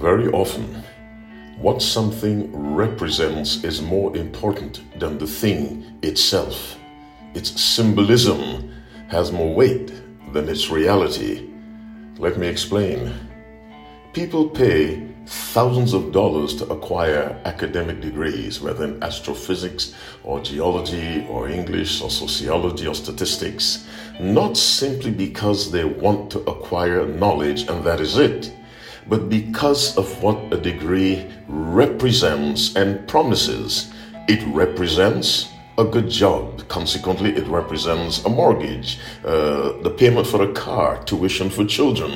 Very often, what something represents is more important than the thing itself. Its symbolism has more weight than its reality. Let me explain. People pay thousands of dollars to acquire academic degrees, whether in astrophysics or geology or English or sociology or statistics, not simply because they want to acquire knowledge and that is it, but because of what a degree represents and promises. It represents a good job. Consequently, it represents a mortgage, uh, the payment for a car, tuition for children.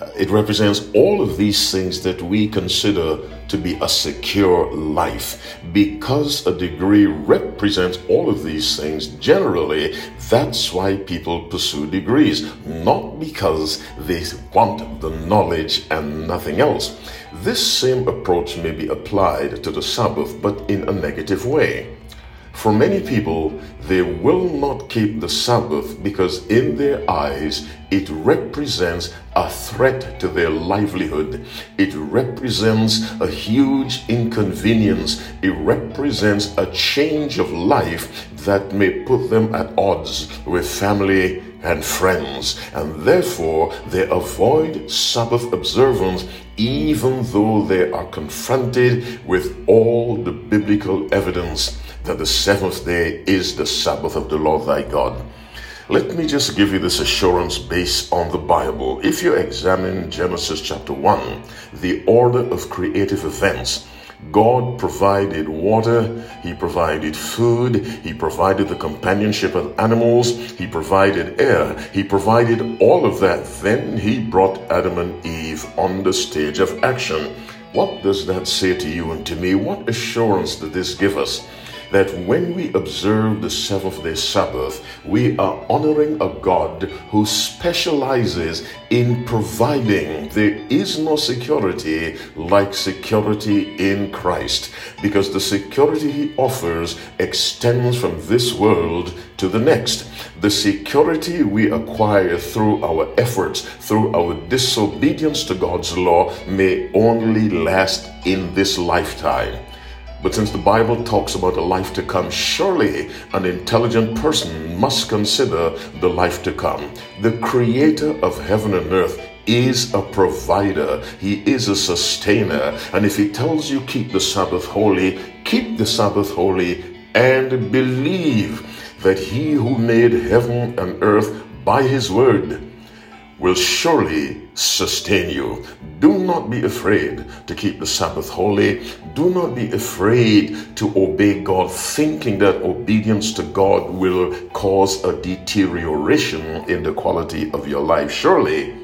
Uh, it represents all of these things that we consider to be a secure life. Because a degree represents all of these things, generally, that's why people pursue degrees, not because they want the knowledge and nothing else. This same approach may be applied to the Sabbath, but in a negative way. For many people, they will not keep the Sabbath because in their eyes it represents a threat to their livelihood. It represents a huge inconvenience. It represents a change of life that may put them at odds with family and friends, and therefore they avoid Sabbath observance even though they are confronted with all the biblical evidence that the seventh day is the Sabbath of the Lord thy God. Let me just give you this assurance based on the Bible. If you examine Genesis chapter 1, the order of creative events, God provided water, He provided food, He provided the companionship of animals, He provided air, He provided all of that. Then He brought Adam and Eve on the stage of action. What does that say to you and to me? What assurance does this give us? That when we observe the seventh day Sabbath, we are honoring a God who specializes in providing. There is no security like security in Christ because the security he offers extends from this world to the next. The security we acquire through our efforts, through our disobedience to God's law, may only last in this lifetime. But since the Bible talks about a life to come, surely an intelligent person must consider the life to come. The creator of heaven and earth is a provider, He is a sustainer. And if He tells you keep the Sabbath holy, keep the Sabbath holy and believe that He who made heaven and earth by His word will surely sustain you. Do not be afraid to keep the Sabbath holy. Do not be afraid to obey God, thinking that obedience to God will cause a deterioration in the quality of your life. Surely,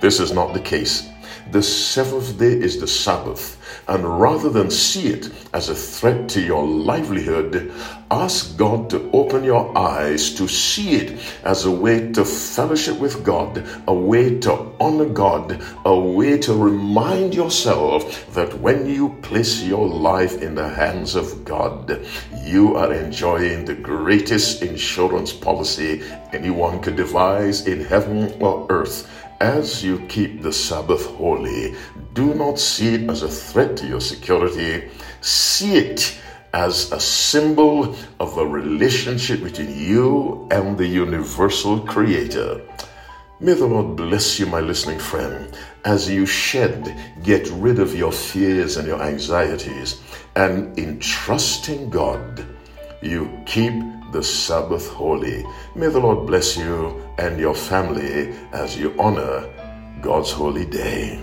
this is not the case. The seventh day is the Sabbath, and rather than see it as a threat to your livelihood, ask God to open your eyes to see it as a way to fellowship with God, a way to honor God, a way to remind yourself that when you place your life in the hands of God, you are enjoying the greatest insurance policy anyone could devise in heaven or earth as you keep the Sabbath holy, do not see it as a threat to your security. See it as a symbol of a relationship between you and the universal creator. May the Lord bless you, my listening friend, as you shed, get rid of your fears and your anxieties, and in trusting God, you keep the Sabbath holy. May the Lord bless you and your family as you honor God's holy day.